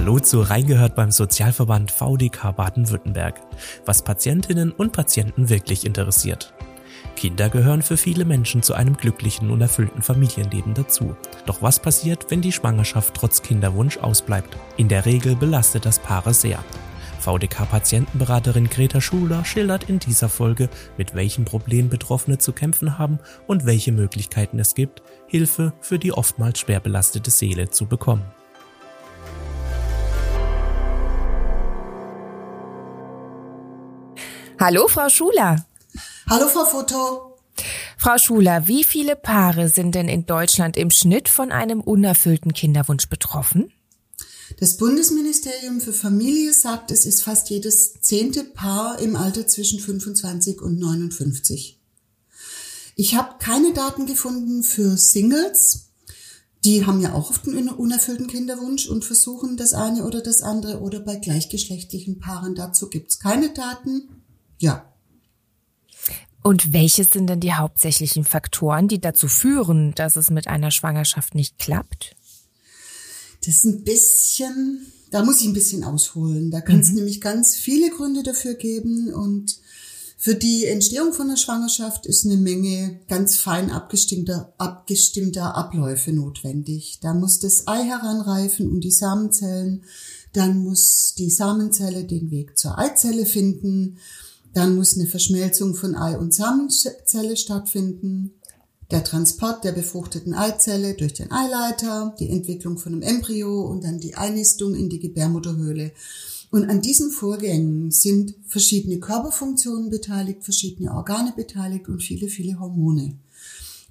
Hallo zu Reingehört beim Sozialverband VDK Baden-Württemberg, was Patientinnen und Patienten wirklich interessiert. Kinder gehören für viele Menschen zu einem glücklichen und erfüllten Familienleben dazu. Doch was passiert, wenn die Schwangerschaft trotz Kinderwunsch ausbleibt? In der Regel belastet das Paare sehr. VDK-Patientenberaterin Greta Schuler schildert in dieser Folge, mit welchen Problemen Betroffene zu kämpfen haben und welche Möglichkeiten es gibt, Hilfe für die oftmals schwer belastete Seele zu bekommen. Hallo, Frau Schuler. Hallo, Frau Foto. Frau Schuler, wie viele Paare sind denn in Deutschland im Schnitt von einem unerfüllten Kinderwunsch betroffen? Das Bundesministerium für Familie sagt, es ist fast jedes zehnte Paar im Alter zwischen 25 und 59. Ich habe keine Daten gefunden für Singles. Die haben ja auch oft einen unerfüllten Kinderwunsch und versuchen das eine oder das andere oder bei gleichgeschlechtlichen Paaren. Dazu gibt's keine Daten. Ja. Und welche sind denn die hauptsächlichen Faktoren, die dazu führen, dass es mit einer Schwangerschaft nicht klappt? Das ist ein bisschen, da muss ich ein bisschen ausholen. Da kann es mhm. nämlich ganz viele Gründe dafür geben und für die Entstehung von der Schwangerschaft ist eine Menge ganz fein abgestimmter, abgestimmter Abläufe notwendig. Da muss das Ei heranreifen und die Samenzellen. Dann muss die Samenzelle den Weg zur Eizelle finden. Dann muss eine Verschmelzung von Ei und Samenzelle stattfinden der Transport der befruchteten Eizelle durch den Eileiter, die Entwicklung von einem Embryo und dann die Einnistung in die Gebärmutterhöhle. Und an diesen Vorgängen sind verschiedene Körperfunktionen beteiligt, verschiedene Organe beteiligt und viele, viele Hormone.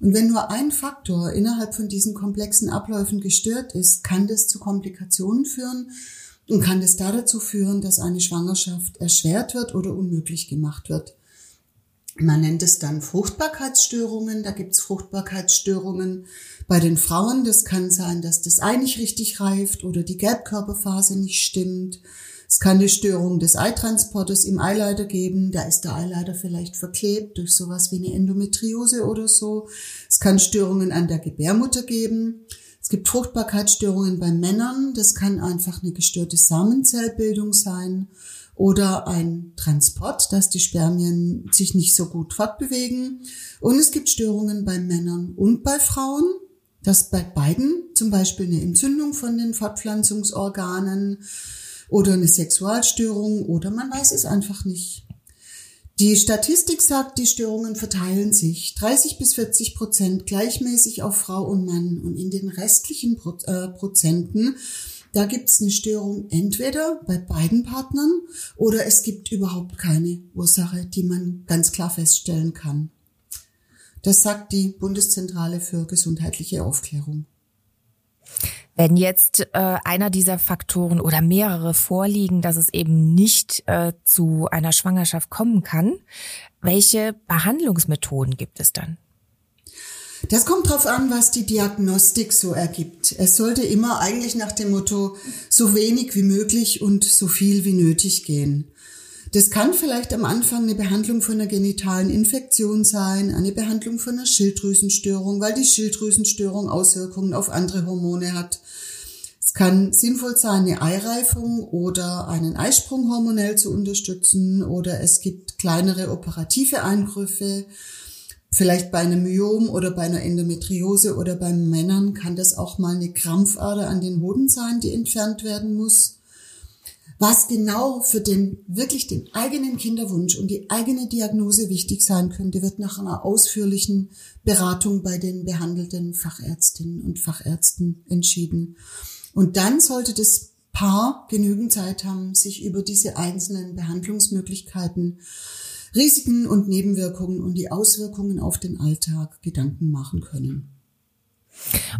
Und wenn nur ein Faktor innerhalb von diesen komplexen Abläufen gestört ist, kann das zu Komplikationen führen und kann das da dazu führen, dass eine Schwangerschaft erschwert wird oder unmöglich gemacht wird. Man nennt es dann Fruchtbarkeitsstörungen. Da gibt's Fruchtbarkeitsstörungen bei den Frauen. Das kann sein, dass das Ei nicht richtig reift oder die Gelbkörperphase nicht stimmt. Es kann eine Störung des Eitransportes im Eileiter geben. Da ist der Eileiter vielleicht verklebt durch sowas wie eine Endometriose oder so. Es kann Störungen an der Gebärmutter geben. Es gibt Fruchtbarkeitsstörungen bei Männern. Das kann einfach eine gestörte Samenzellbildung sein oder ein Transport, dass die Spermien sich nicht so gut fortbewegen. Und es gibt Störungen bei Männern und bei Frauen, dass bei beiden zum Beispiel eine Entzündung von den Fortpflanzungsorganen oder eine Sexualstörung oder man weiß es einfach nicht. Die Statistik sagt, die Störungen verteilen sich 30 bis 40 Prozent gleichmäßig auf Frau und Mann und in den restlichen äh, Prozenten da gibt es eine Störung entweder bei beiden Partnern oder es gibt überhaupt keine Ursache, die man ganz klar feststellen kann. Das sagt die Bundeszentrale für gesundheitliche Aufklärung. Wenn jetzt äh, einer dieser Faktoren oder mehrere vorliegen, dass es eben nicht äh, zu einer Schwangerschaft kommen kann, welche Behandlungsmethoden gibt es dann? Das kommt drauf an, was die Diagnostik so ergibt. Es sollte immer eigentlich nach dem Motto so wenig wie möglich und so viel wie nötig gehen. Das kann vielleicht am Anfang eine Behandlung von einer genitalen Infektion sein, eine Behandlung von einer Schilddrüsenstörung, weil die Schilddrüsenstörung Auswirkungen auf andere Hormone hat. Es kann sinnvoll sein, eine Eireifung oder einen Eisprung hormonell zu unterstützen oder es gibt kleinere operative Eingriffe Vielleicht bei einem Myom oder bei einer Endometriose oder bei Männern kann das auch mal eine Krampfader an den Hoden sein, die entfernt werden muss. Was genau für den, wirklich den eigenen Kinderwunsch und die eigene Diagnose wichtig sein könnte, wird nach einer ausführlichen Beratung bei den behandelten Fachärztinnen und Fachärzten entschieden. Und dann sollte das Paar genügend Zeit haben, sich über diese einzelnen Behandlungsmöglichkeiten Risiken und Nebenwirkungen und die Auswirkungen auf den Alltag Gedanken machen können.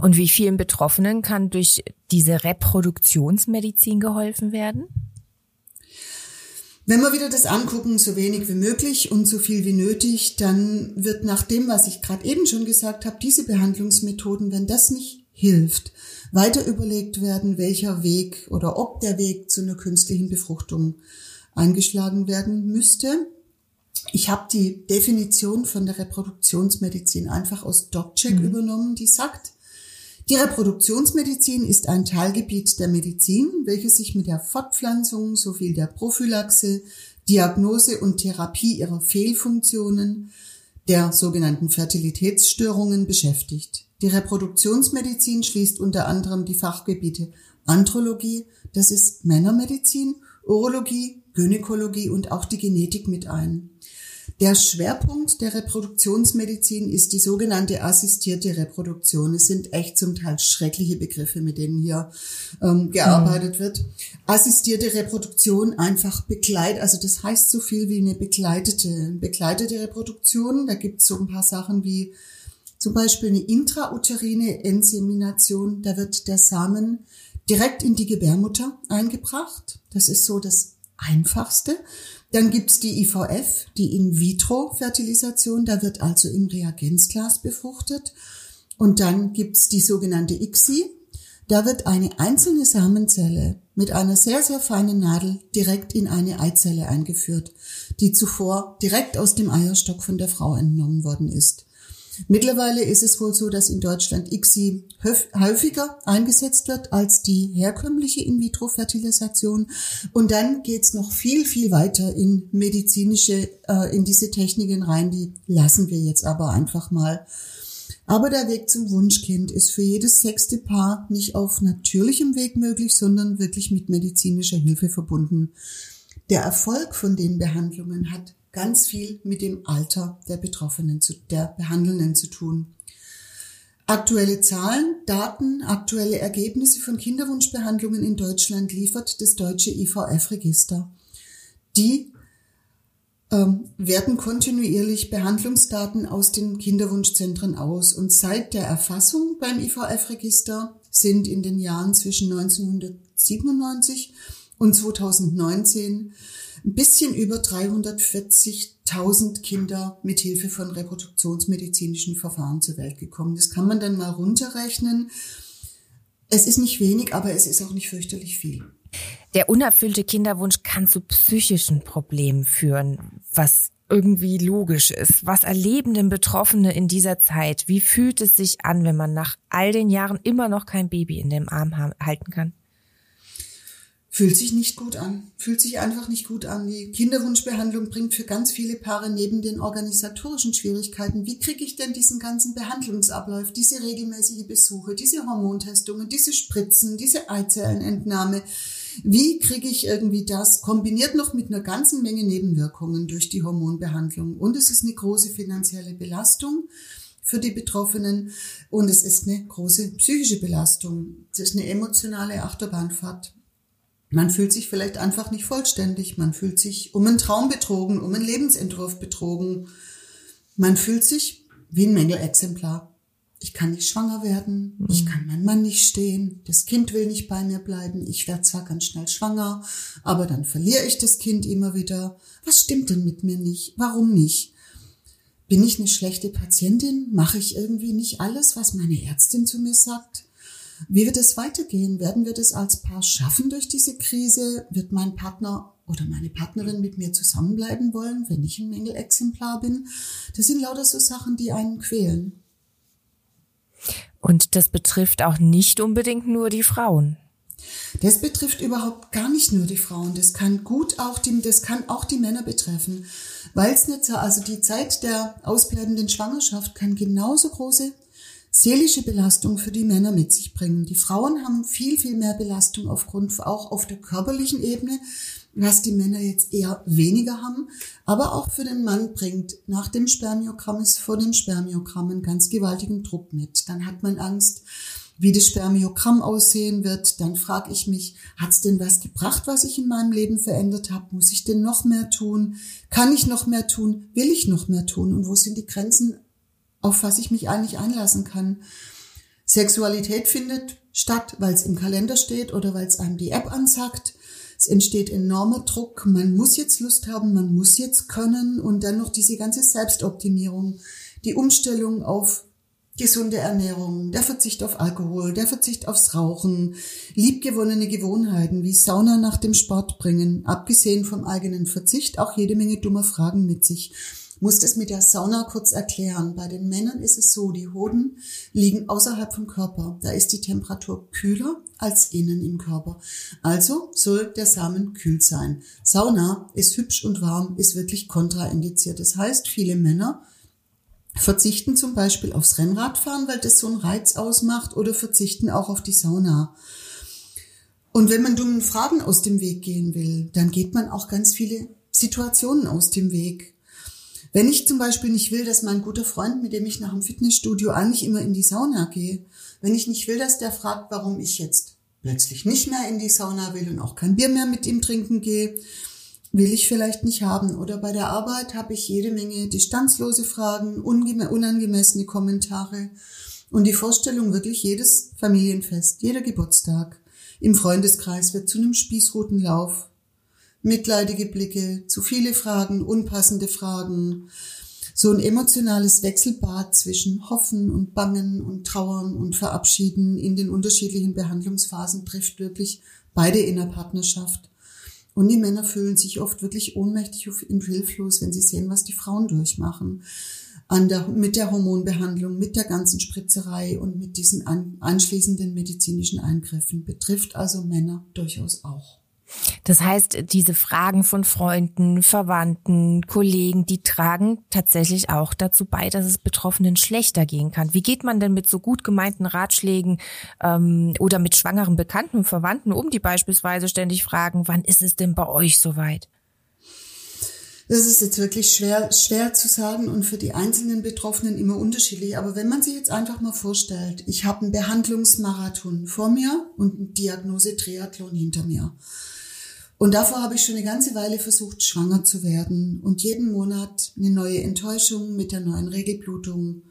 Und wie vielen Betroffenen kann durch diese Reproduktionsmedizin geholfen werden? Wenn wir wieder das angucken, so wenig wie möglich und so viel wie nötig, dann wird nach dem, was ich gerade eben schon gesagt habe, diese Behandlungsmethoden, wenn das nicht hilft, weiter überlegt werden, welcher Weg oder ob der Weg zu einer künstlichen Befruchtung eingeschlagen werden müsste. Ich habe die Definition von der Reproduktionsmedizin einfach aus DocCheck mhm. übernommen, die sagt, Die Reproduktionsmedizin ist ein Teilgebiet der Medizin, welches sich mit der Fortpflanzung sowie der Prophylaxe, Diagnose und Therapie ihrer Fehlfunktionen, der sogenannten Fertilitätsstörungen beschäftigt. Die Reproduktionsmedizin schließt unter anderem die Fachgebiete Andrologie, das ist Männermedizin, Urologie, Gynäkologie und auch die Genetik mit ein. Der Schwerpunkt der Reproduktionsmedizin ist die sogenannte assistierte Reproduktion. Es sind echt zum Teil schreckliche Begriffe, mit denen hier ähm, gearbeitet mhm. wird. Assistierte Reproduktion einfach begleit, also das heißt so viel wie eine begleitete, begleitete Reproduktion. Da gibt es so ein paar Sachen wie zum Beispiel eine intrauterine Insemination. Da wird der Samen direkt in die Gebärmutter eingebracht. Das ist so das Einfachste. Dann gibt's die IVF, die In-vitro-Fertilisation. Da wird also im Reagenzglas befruchtet. Und dann gibt's die sogenannte ICSI. Da wird eine einzelne Samenzelle mit einer sehr, sehr feinen Nadel direkt in eine Eizelle eingeführt, die zuvor direkt aus dem Eierstock von der Frau entnommen worden ist. Mittlerweile ist es wohl so, dass in Deutschland ICSI häufiger eingesetzt wird als die herkömmliche In-vitro-Fertilisation. Und dann geht's noch viel, viel weiter in medizinische, äh, in diese Techniken rein. Die lassen wir jetzt aber einfach mal. Aber der Weg zum Wunschkind ist für jedes sechste Paar nicht auf natürlichem Weg möglich, sondern wirklich mit medizinischer Hilfe verbunden. Der Erfolg von den Behandlungen hat ganz viel mit dem Alter der Betroffenen, der Behandelnden zu tun. Aktuelle Zahlen, Daten, aktuelle Ergebnisse von Kinderwunschbehandlungen in Deutschland liefert das deutsche IVF-Register. Die ähm, werten kontinuierlich Behandlungsdaten aus den Kinderwunschzentren aus und seit der Erfassung beim IVF-Register sind in den Jahren zwischen 1997 und 2019 ein bisschen über 340.000 Kinder mit Hilfe von reproduktionsmedizinischen Verfahren zur Welt gekommen. Das kann man dann mal runterrechnen. Es ist nicht wenig, aber es ist auch nicht fürchterlich viel. Der unerfüllte Kinderwunsch kann zu psychischen Problemen führen, was irgendwie logisch ist. Was erleben denn Betroffene in dieser Zeit? Wie fühlt es sich an, wenn man nach all den Jahren immer noch kein Baby in dem Arm halten kann? Fühlt sich nicht gut an, fühlt sich einfach nicht gut an. Die Kinderwunschbehandlung bringt für ganz viele Paare neben den organisatorischen Schwierigkeiten, wie kriege ich denn diesen ganzen Behandlungsablauf, diese regelmäßige Besuche, diese Hormontestungen, diese Spritzen, diese Eizellenentnahme, wie kriege ich irgendwie das kombiniert noch mit einer ganzen Menge Nebenwirkungen durch die Hormonbehandlung. Und es ist eine große finanzielle Belastung für die Betroffenen und es ist eine große psychische Belastung. Es ist eine emotionale Achterbahnfahrt. Man fühlt sich vielleicht einfach nicht vollständig. Man fühlt sich um einen Traum betrogen, um einen Lebensentwurf betrogen. Man fühlt sich wie ein Mängelexemplar. Ich kann nicht schwanger werden. Mhm. Ich kann meinen Mann nicht stehen. Das Kind will nicht bei mir bleiben. Ich werde zwar ganz schnell schwanger, aber dann verliere ich das Kind immer wieder. Was stimmt denn mit mir nicht? Warum nicht? Bin ich eine schlechte Patientin? Mache ich irgendwie nicht alles, was meine Ärztin zu mir sagt? Wie wird es weitergehen? Werden wir das als Paar schaffen durch diese Krise? Wird mein Partner oder meine Partnerin mit mir zusammenbleiben wollen, wenn ich ein Mängelexemplar bin? Das sind lauter so Sachen, die einen quälen. Und das betrifft auch nicht unbedingt nur die Frauen. Das betrifft überhaupt gar nicht nur die Frauen. Das kann gut auch die, das kann auch die Männer betreffen. Weil es nicht so, also die Zeit der ausbleibenden Schwangerschaft kann genauso große seelische Belastung für die Männer mit sich bringen. Die Frauen haben viel, viel mehr Belastung aufgrund auch auf der körperlichen Ebene, was die Männer jetzt eher weniger haben. Aber auch für den Mann bringt nach dem Spermiogramm ist vor dem Spermiogramm einen ganz gewaltigen Druck mit. Dann hat man Angst, wie das Spermiogramm aussehen wird. Dann frage ich mich, hat's denn was gebracht, was ich in meinem Leben verändert habe? Muss ich denn noch mehr tun? Kann ich noch mehr tun? Will ich noch mehr tun? Und wo sind die Grenzen auf was ich mich eigentlich einlassen kann. Sexualität findet statt, weil es im Kalender steht oder weil es einem die App ansagt. Es entsteht enormer Druck. Man muss jetzt Lust haben, man muss jetzt können und dann noch diese ganze Selbstoptimierung, die Umstellung auf gesunde Ernährung, der Verzicht auf Alkohol, der Verzicht aufs Rauchen, liebgewonnene Gewohnheiten wie Sauna nach dem Sport bringen, abgesehen vom eigenen Verzicht auch jede Menge dummer Fragen mit sich muss das mit der Sauna kurz erklären. Bei den Männern ist es so, die Hoden liegen außerhalb vom Körper. Da ist die Temperatur kühler als innen im Körper. Also soll der Samen kühl sein. Sauna ist hübsch und warm, ist wirklich kontraindiziert. Das heißt, viele Männer verzichten zum Beispiel aufs Rennradfahren, weil das so einen Reiz ausmacht oder verzichten auch auf die Sauna. Und wenn man dummen Fragen aus dem Weg gehen will, dann geht man auch ganz viele Situationen aus dem Weg. Wenn ich zum Beispiel nicht will, dass mein guter Freund, mit dem ich nach dem Fitnessstudio eigentlich immer in die Sauna gehe, wenn ich nicht will, dass der fragt, warum ich jetzt plötzlich nicht mehr in die Sauna will und auch kein Bier mehr mit ihm trinken gehe, will ich vielleicht nicht haben. Oder bei der Arbeit habe ich jede Menge distanzlose Fragen, unangemessene Kommentare und die Vorstellung, wirklich jedes Familienfest, jeder Geburtstag im Freundeskreis wird zu einem Spießrutenlauf. Mitleidige Blicke, zu viele Fragen, unpassende Fragen, so ein emotionales Wechselbad zwischen Hoffen und Bangen und Trauern und Verabschieden in den unterschiedlichen Behandlungsphasen trifft wirklich beide in der Partnerschaft. Und die Männer fühlen sich oft wirklich ohnmächtig und hilflos, wenn sie sehen, was die Frauen durchmachen. An der, mit der Hormonbehandlung, mit der ganzen Spritzerei und mit diesen an, anschließenden medizinischen Eingriffen betrifft also Männer durchaus auch. Das heißt, diese Fragen von Freunden, Verwandten, Kollegen, die tragen tatsächlich auch dazu bei, dass es Betroffenen schlechter gehen kann. Wie geht man denn mit so gut gemeinten Ratschlägen ähm, oder mit schwangeren Bekannten Verwandten um, die beispielsweise ständig fragen, wann ist es denn bei euch soweit? Das ist jetzt wirklich schwer, schwer zu sagen und für die einzelnen Betroffenen immer unterschiedlich. Aber wenn man sich jetzt einfach mal vorstellt, ich habe einen Behandlungsmarathon vor mir und eine Diagnose Triathlon hinter mir. Und davor habe ich schon eine ganze Weile versucht, schwanger zu werden und jeden Monat eine neue Enttäuschung mit der neuen Regelblutung.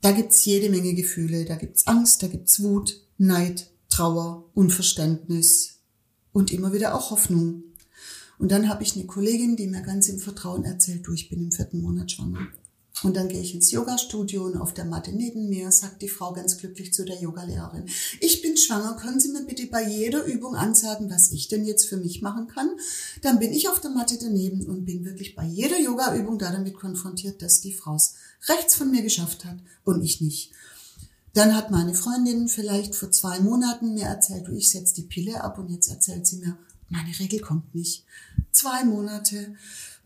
Da gibt's jede Menge Gefühle. Da gibt's Angst, da gibt's Wut, Neid, Trauer, Unverständnis und immer wieder auch Hoffnung. Und dann habe ich eine Kollegin, die mir ganz im Vertrauen erzählt, du, ich bin im vierten Monat schwanger. Und dann gehe ich ins Yoga-Studio und auf der Matte neben mir sagt die Frau ganz glücklich zu der Yogalehrerin, ich bin schwanger, können Sie mir bitte bei jeder Übung ansagen, was ich denn jetzt für mich machen kann? Dann bin ich auf der Matte daneben und bin wirklich bei jeder Yoga-Übung da damit konfrontiert, dass die Frau es rechts von mir geschafft hat und ich nicht. Dann hat meine Freundin vielleicht vor zwei Monaten mir erzählt, ich setze die Pille ab und jetzt erzählt sie mir, meine Regel kommt nicht. Zwei Monate.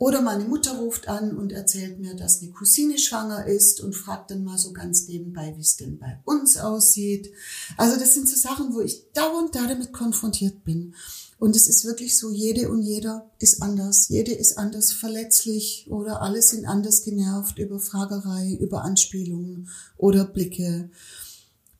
Oder meine Mutter ruft an und erzählt mir, dass eine Cousine schwanger ist und fragt dann mal so ganz nebenbei, wie es denn bei uns aussieht. Also das sind so Sachen, wo ich dauernd da damit konfrontiert bin. Und es ist wirklich so, jede und jeder ist anders. Jede ist anders verletzlich oder alle sind anders genervt über Fragerei, über Anspielungen oder Blicke,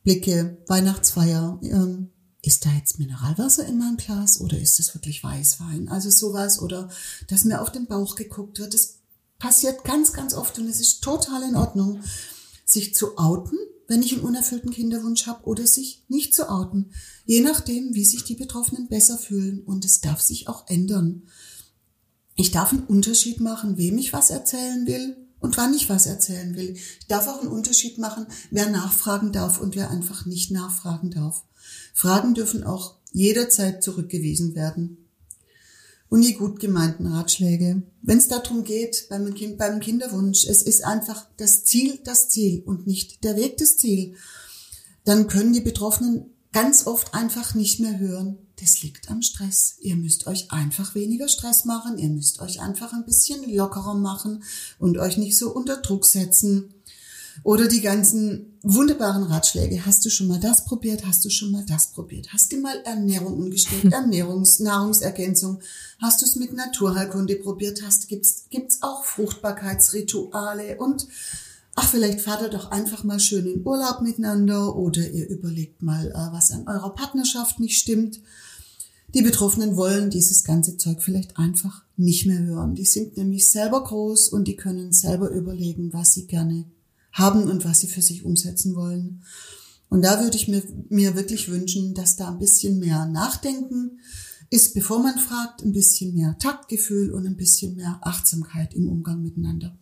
Blicke, Weihnachtsfeier. Ähm, ist da jetzt Mineralwasser in meinem Glas oder ist es wirklich Weißwein? Also sowas oder dass mir auf den Bauch geguckt wird. Das passiert ganz, ganz oft und es ist total in Ordnung, sich zu outen, wenn ich einen unerfüllten Kinderwunsch habe oder sich nicht zu outen. Je nachdem, wie sich die Betroffenen besser fühlen und es darf sich auch ändern. Ich darf einen Unterschied machen, wem ich was erzählen will und wann ich was erzählen will. Ich darf auch einen Unterschied machen, wer nachfragen darf und wer einfach nicht nachfragen darf. Fragen dürfen auch jederzeit zurückgewiesen werden. Und die gut gemeinten Ratschläge. Wenn es darum geht, beim, kind, beim Kinderwunsch, es ist einfach das Ziel das Ziel und nicht der Weg das Ziel, dann können die Betroffenen ganz oft einfach nicht mehr hören, das liegt am Stress. Ihr müsst euch einfach weniger Stress machen, ihr müsst euch einfach ein bisschen lockerer machen und euch nicht so unter Druck setzen. Oder die ganzen wunderbaren Ratschläge. Hast du schon mal das probiert? Hast du schon mal das probiert? Hast du mal Ernährung umgestellt? Ernährungs Nahrungsergänzung? Hast du es mit Naturheilkunde probiert? Hast, gibt's, gibt's auch Fruchtbarkeitsrituale? Und ach, vielleicht fahrt ihr doch einfach mal schön in Urlaub miteinander oder ihr überlegt mal, äh, was an eurer Partnerschaft nicht stimmt. Die Betroffenen wollen dieses ganze Zeug vielleicht einfach nicht mehr hören. Die sind nämlich selber groß und die können selber überlegen, was sie gerne haben und was sie für sich umsetzen wollen. Und da würde ich mir, mir wirklich wünschen, dass da ein bisschen mehr Nachdenken ist, bevor man fragt, ein bisschen mehr Taktgefühl und ein bisschen mehr Achtsamkeit im Umgang miteinander.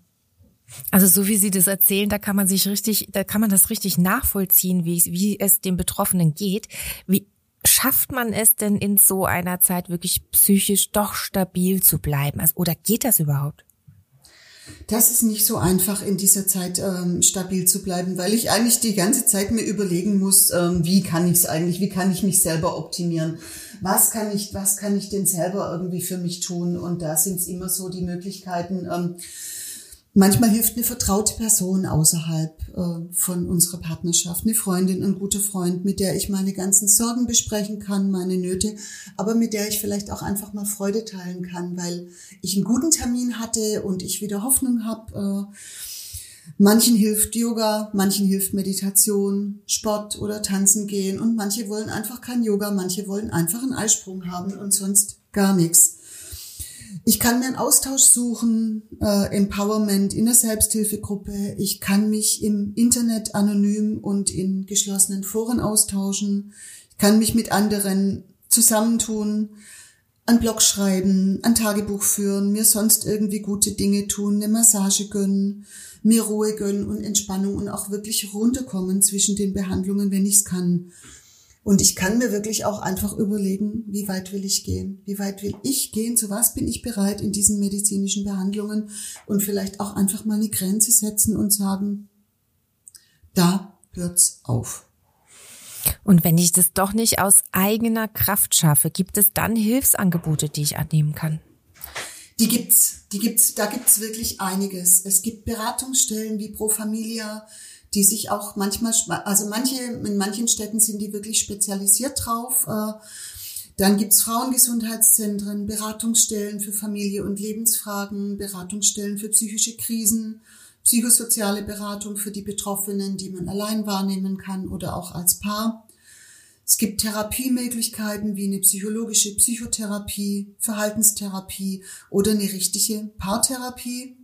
Also so wie Sie das erzählen, da kann man sich richtig, da kann man das richtig nachvollziehen, wie, wie es den Betroffenen geht. Wie schafft man es denn in so einer Zeit wirklich psychisch doch stabil zu bleiben? Also, oder geht das überhaupt? Das ist nicht so einfach in dieser Zeit ähm, stabil zu bleiben, weil ich eigentlich die ganze Zeit mir überlegen muss, ähm, wie kann ich es eigentlich, wie kann ich mich selber optimieren, was kann ich, was kann ich denn selber irgendwie für mich tun? Und da sind es immer so die Möglichkeiten. Ähm, Manchmal hilft eine vertraute Person außerhalb äh, von unserer Partnerschaft, eine Freundin, ein guter Freund, mit der ich meine ganzen Sorgen besprechen kann, meine Nöte, aber mit der ich vielleicht auch einfach mal Freude teilen kann, weil ich einen guten Termin hatte und ich wieder Hoffnung habe. Äh, manchen hilft Yoga, manchen hilft Meditation, Sport oder Tanzen gehen und manche wollen einfach kein Yoga, manche wollen einfach einen Eisprung haben und sonst gar nichts. Ich kann mir einen Austausch suchen, äh, Empowerment in der Selbsthilfegruppe. Ich kann mich im Internet anonym und in geschlossenen Foren austauschen. Ich kann mich mit anderen zusammentun, ein Blog schreiben, ein Tagebuch führen, mir sonst irgendwie gute Dinge tun, eine Massage gönnen, mir Ruhe gönnen und Entspannung und auch wirklich runterkommen zwischen den Behandlungen, wenn ich es kann. Und ich kann mir wirklich auch einfach überlegen, wie weit will ich gehen? Wie weit will ich gehen? Zu was bin ich bereit in diesen medizinischen Behandlungen? Und vielleicht auch einfach mal eine Grenze setzen und sagen, da hört's auf. Und wenn ich das doch nicht aus eigener Kraft schaffe, gibt es dann Hilfsangebote, die ich annehmen kann? Die gibt's, die gibt's, da gibt's wirklich einiges. Es gibt Beratungsstellen wie Pro Familia, die sich auch manchmal, also manche, in manchen Städten sind die wirklich spezialisiert drauf. Äh, dann gibt's Frauengesundheitszentren, Beratungsstellen für Familie- und Lebensfragen, Beratungsstellen für psychische Krisen, psychosoziale Beratung für die Betroffenen, die man allein wahrnehmen kann oder auch als Paar. Es gibt Therapiemöglichkeiten wie eine psychologische Psychotherapie, Verhaltenstherapie oder eine richtige Paartherapie.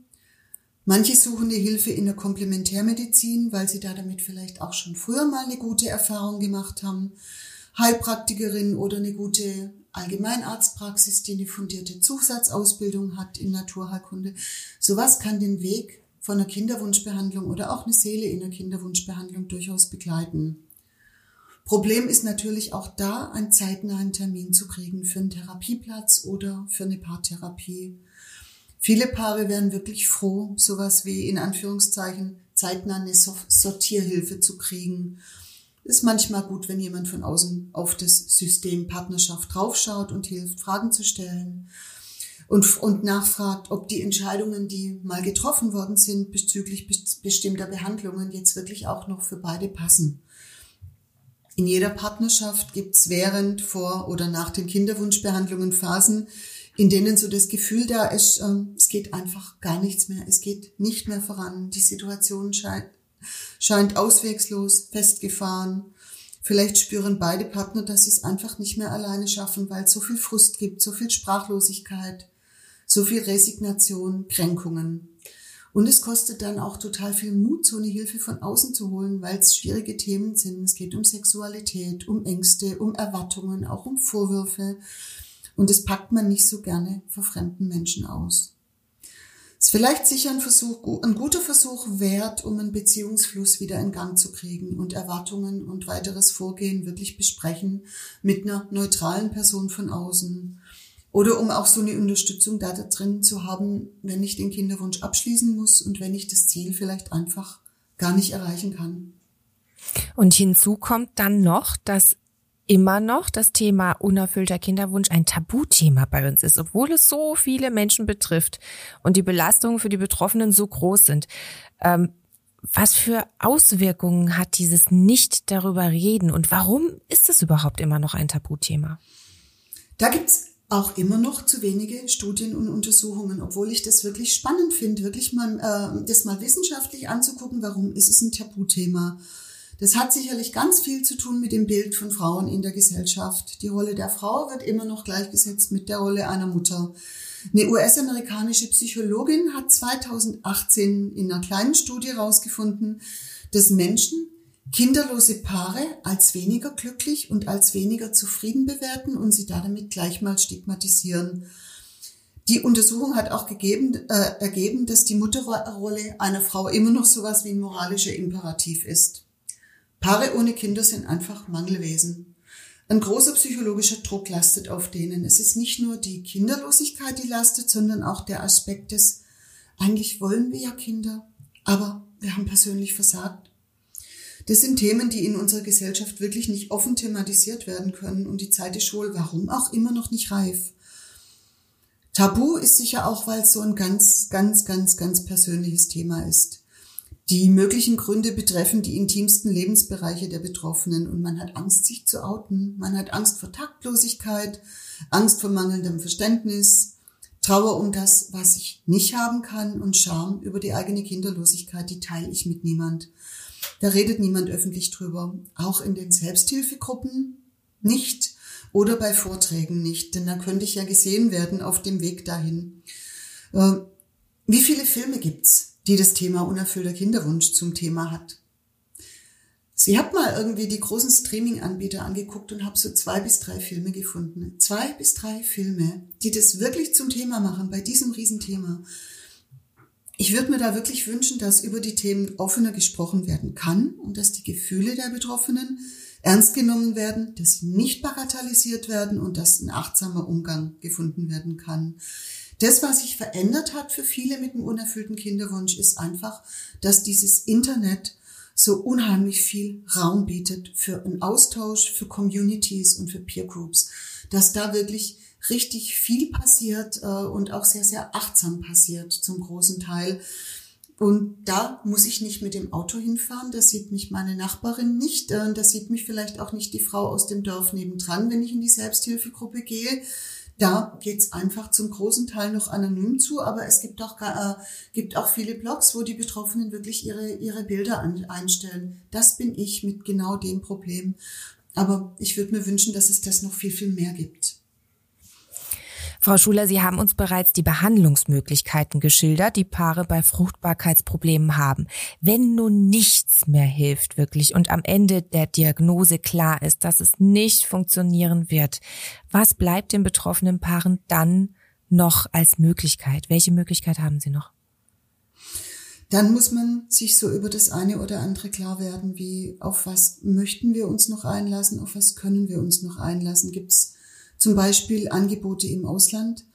Manche suchen die Hilfe in der Komplementärmedizin, weil sie da damit vielleicht auch schon früher mal eine gute Erfahrung gemacht haben. Heilpraktikerin oder eine gute Allgemeinarztpraxis, die eine fundierte Zusatzausbildung hat in Naturheilkunde. Sowas kann den Weg von einer Kinderwunschbehandlung oder auch eine Seele in der Kinderwunschbehandlung durchaus begleiten. Problem ist natürlich auch da, einen zeitnahen Termin zu kriegen für einen Therapieplatz oder für eine Paartherapie. Viele Paare wären wirklich froh, sowas wie in Anführungszeichen zeitnah eine Sortierhilfe zu kriegen. Ist manchmal gut, wenn jemand von außen auf das System Partnerschaft draufschaut und hilft, Fragen zu stellen und, und nachfragt, ob die Entscheidungen, die mal getroffen worden sind bezüglich bestimmter Behandlungen, jetzt wirklich auch noch für beide passen. In jeder Partnerschaft gibt's während, vor oder nach den Kinderwunschbehandlungen Phasen, in denen so das Gefühl da ist, ähm, es geht einfach gar nichts mehr, es geht nicht mehr voran, die Situation scheint, scheint auswegslos, festgefahren. Vielleicht spüren beide Partner, dass sie es einfach nicht mehr alleine schaffen, weil es so viel Frust gibt, so viel Sprachlosigkeit, so viel Resignation, Kränkungen. Und es kostet dann auch total viel Mut, so eine Hilfe von außen zu holen, weil es schwierige Themen sind. Es geht um Sexualität, um Ängste, um Erwartungen, auch um Vorwürfe, und das packt man nicht so gerne vor fremden Menschen aus. Ist vielleicht sicher ein Versuch, ein guter Versuch wert, um einen Beziehungsfluss wieder in Gang zu kriegen und Erwartungen und weiteres Vorgehen wirklich besprechen mit einer neutralen Person von außen. Oder um auch so eine Unterstützung da drin zu haben, wenn ich den Kinderwunsch abschließen muss und wenn ich das Ziel vielleicht einfach gar nicht erreichen kann. Und hinzu kommt dann noch, dass immer noch das Thema unerfüllter Kinderwunsch ein Tabuthema bei uns ist, obwohl es so viele Menschen betrifft und die Belastungen für die Betroffenen so groß sind. Ähm, was für Auswirkungen hat dieses Nicht darüber reden und warum ist es überhaupt immer noch ein Tabuthema? Da gibt's auch immer noch zu wenige Studien und Untersuchungen, obwohl ich das wirklich spannend finde, wirklich mal äh, das mal wissenschaftlich anzugucken, warum ist es ein Tabuthema? Das hat sicherlich ganz viel zu tun mit dem Bild von Frauen in der Gesellschaft. Die Rolle der Frau wird immer noch gleichgesetzt mit der Rolle einer Mutter. Eine US-amerikanische Psychologin hat 2018 in einer kleinen Studie herausgefunden, dass Menschen kinderlose Paare als weniger glücklich und als weniger zufrieden bewerten und sie damit gleich mal stigmatisieren. Die Untersuchung hat auch gegeben, äh, ergeben, dass die Mutterrolle einer Frau immer noch sowas wie ein moralischer Imperativ ist. Paare ohne Kinder sind einfach Mangelwesen. Ein großer psychologischer Druck lastet auf denen. Es ist nicht nur die Kinderlosigkeit, die lastet, sondern auch der Aspekt des eigentlich wollen wir ja Kinder, aber wir haben persönlich versagt. Das sind Themen, die in unserer Gesellschaft wirklich nicht offen thematisiert werden können und die Zeit ist wohl, warum auch immer noch nicht reif. Tabu ist sicher auch, weil es so ein ganz, ganz, ganz, ganz persönliches Thema ist. Die möglichen Gründe betreffen die intimsten Lebensbereiche der Betroffenen und man hat Angst, sich zu outen. Man hat Angst vor Taktlosigkeit, Angst vor mangelndem Verständnis, Trauer um das, was ich nicht haben kann und Scham über die eigene Kinderlosigkeit, die teile ich mit niemand. Da redet niemand öffentlich drüber. Auch in den Selbsthilfegruppen nicht oder bei Vorträgen nicht, denn dann könnte ich ja gesehen werden auf dem Weg dahin. Äh, wie viele Filme gibt's, die das Thema unerfüllter Kinderwunsch zum Thema hat? Sie hat mal irgendwie die großen Streaming-Anbieter angeguckt und habe so zwei bis drei Filme gefunden. Zwei bis drei Filme, die das wirklich zum Thema machen, bei diesem Riesenthema. Ich würde mir da wirklich wünschen, dass über die Themen offener gesprochen werden kann und dass die Gefühle der Betroffenen ernst genommen werden, dass sie nicht bagatellisiert werden und dass ein achtsamer Umgang gefunden werden kann. Das, was sich verändert hat für viele mit dem unerfüllten Kinderwunsch, ist einfach, dass dieses Internet so unheimlich viel Raum bietet für einen Austausch, für Communities und für Peer Groups, dass da wirklich richtig viel passiert äh, und auch sehr, sehr achtsam passiert zum großen Teil. Und da muss ich nicht mit dem Auto hinfahren, da sieht mich meine Nachbarin nicht, äh, da sieht mich vielleicht auch nicht die Frau aus dem Dorf nebendran, wenn ich in die Selbsthilfegruppe gehe. Da geht's einfach zum großen Teil noch anonym zu, aber es gibt auch, äh, gibt auch viele Blogs, wo die Betroffenen wirklich ihre, ihre Bilder an, einstellen. Das bin ich mit genau dem Problem. Aber ich würde mir wünschen, dass es das noch viel, viel mehr gibt. Frau Schuler, Sie haben uns bereits die Behandlungsmöglichkeiten geschildert, die Paare bei Fruchtbarkeitsproblemen haben. Wenn nun nichts mehr hilft wirklich und am Ende der Diagnose klar ist, dass es nicht funktionieren wird, was bleibt den betroffenen Paaren dann noch als Möglichkeit? Welche Möglichkeit haben Sie noch? Dann muss man sich so über das eine oder andere klar werden, wie auf was möchten wir uns noch einlassen, auf was können wir uns noch einlassen? Gibt es zum Beispiel Angebote im Ausland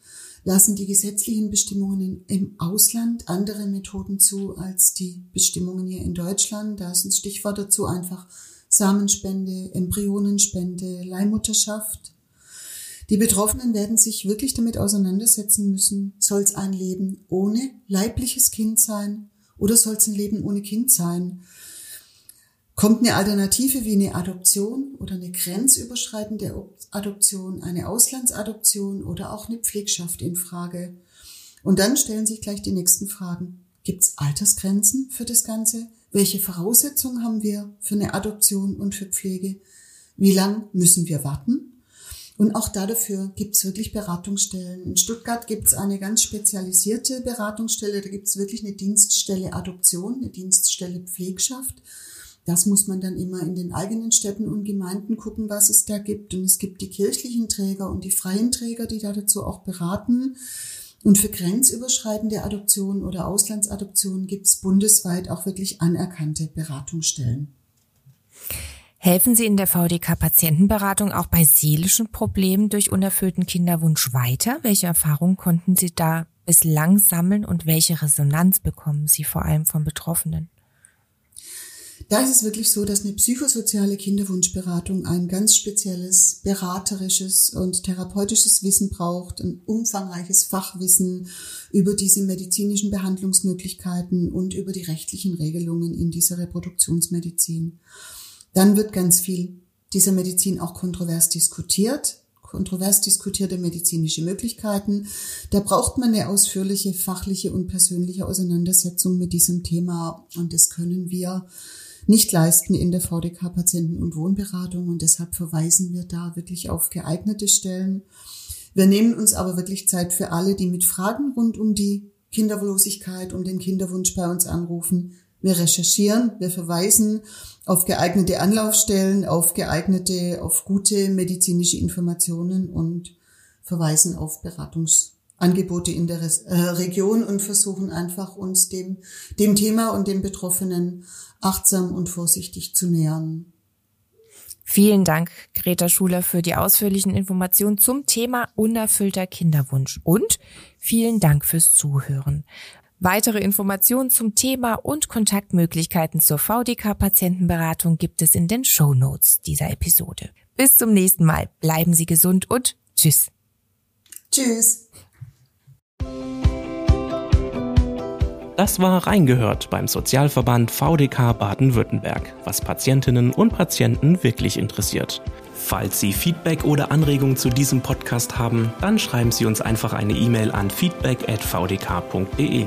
lassen die gesetzlichen Bestimmungen im Ausland andere Methoden zu als die Bestimmungen hier in Deutschland. Da ist ein Stichwort dazu einfach Samenspende, Embryonenspende, Leihmutterschaft. Die Betroffenen werden sich wirklich damit auseinandersetzen müssen, soll es ein Leben ohne leibliches Kind sein oder soll es ein Leben ohne Kind sein? Kommt eine Alternative wie eine Adoption oder eine grenzüberschreitende Adoption, eine Auslandsadoption oder auch eine Pflegschaft in Frage? Und dann stellen sich gleich die nächsten Fragen. Gibt es Altersgrenzen für das Ganze? Welche Voraussetzungen haben wir für eine Adoption und für Pflege? Wie lang müssen wir warten? Und auch dafür gibt es wirklich Beratungsstellen. In Stuttgart gibt es eine ganz spezialisierte Beratungsstelle. Da gibt es wirklich eine Dienststelle Adoption, eine Dienststelle Pflegschaft. Das muss man dann immer in den eigenen Städten und Gemeinden gucken, was es da gibt. Und es gibt die kirchlichen Träger und die freien Träger, die da dazu auch beraten. Und für grenzüberschreitende Adoptionen oder Auslandsadoptionen gibt es bundesweit auch wirklich anerkannte Beratungsstellen. Helfen Sie in der VDK Patientenberatung auch bei seelischen Problemen durch unerfüllten Kinderwunsch weiter? Welche Erfahrungen konnten Sie da bislang sammeln und welche Resonanz bekommen Sie vor allem von Betroffenen? Da ist es wirklich so, dass eine psychosoziale Kinderwunschberatung ein ganz spezielles beraterisches und therapeutisches Wissen braucht, ein umfangreiches Fachwissen über diese medizinischen Behandlungsmöglichkeiten und über die rechtlichen Regelungen in dieser Reproduktionsmedizin. Dann wird ganz viel dieser Medizin auch kontrovers diskutiert kontrovers diskutierte medizinische Möglichkeiten. Da braucht man eine ausführliche fachliche und persönliche Auseinandersetzung mit diesem Thema und das können wir nicht leisten in der VDK Patienten- und Wohnberatung und deshalb verweisen wir da wirklich auf geeignete Stellen. Wir nehmen uns aber wirklich Zeit für alle, die mit Fragen rund um die Kinderlosigkeit, um den Kinderwunsch bei uns anrufen. Wir recherchieren, wir verweisen auf geeignete Anlaufstellen, auf geeignete, auf gute medizinische Informationen und verweisen auf Beratungsangebote in der äh, Region und versuchen einfach uns dem, dem Thema und den Betroffenen achtsam und vorsichtig zu nähern. Vielen Dank, Greta Schuler, für die ausführlichen Informationen zum Thema unerfüllter Kinderwunsch und vielen Dank fürs Zuhören. Weitere Informationen zum Thema und Kontaktmöglichkeiten zur VDK-Patientenberatung gibt es in den Show Notes dieser Episode. Bis zum nächsten Mal. Bleiben Sie gesund und tschüss. Tschüss. Das war Reingehört beim Sozialverband VDK Baden-Württemberg, was Patientinnen und Patienten wirklich interessiert. Falls Sie Feedback oder Anregungen zu diesem Podcast haben, dann schreiben Sie uns einfach eine E-Mail an feedback@vdk.de.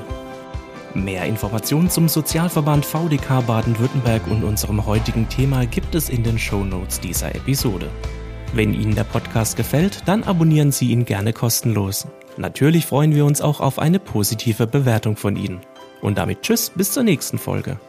Mehr Informationen zum Sozialverband VDK Baden-Württemberg und unserem heutigen Thema gibt es in den Show Notes dieser Episode. Wenn Ihnen der Podcast gefällt, dann abonnieren Sie ihn gerne kostenlos. Natürlich freuen wir uns auch auf eine positive Bewertung von Ihnen. Und damit Tschüss, bis zur nächsten Folge.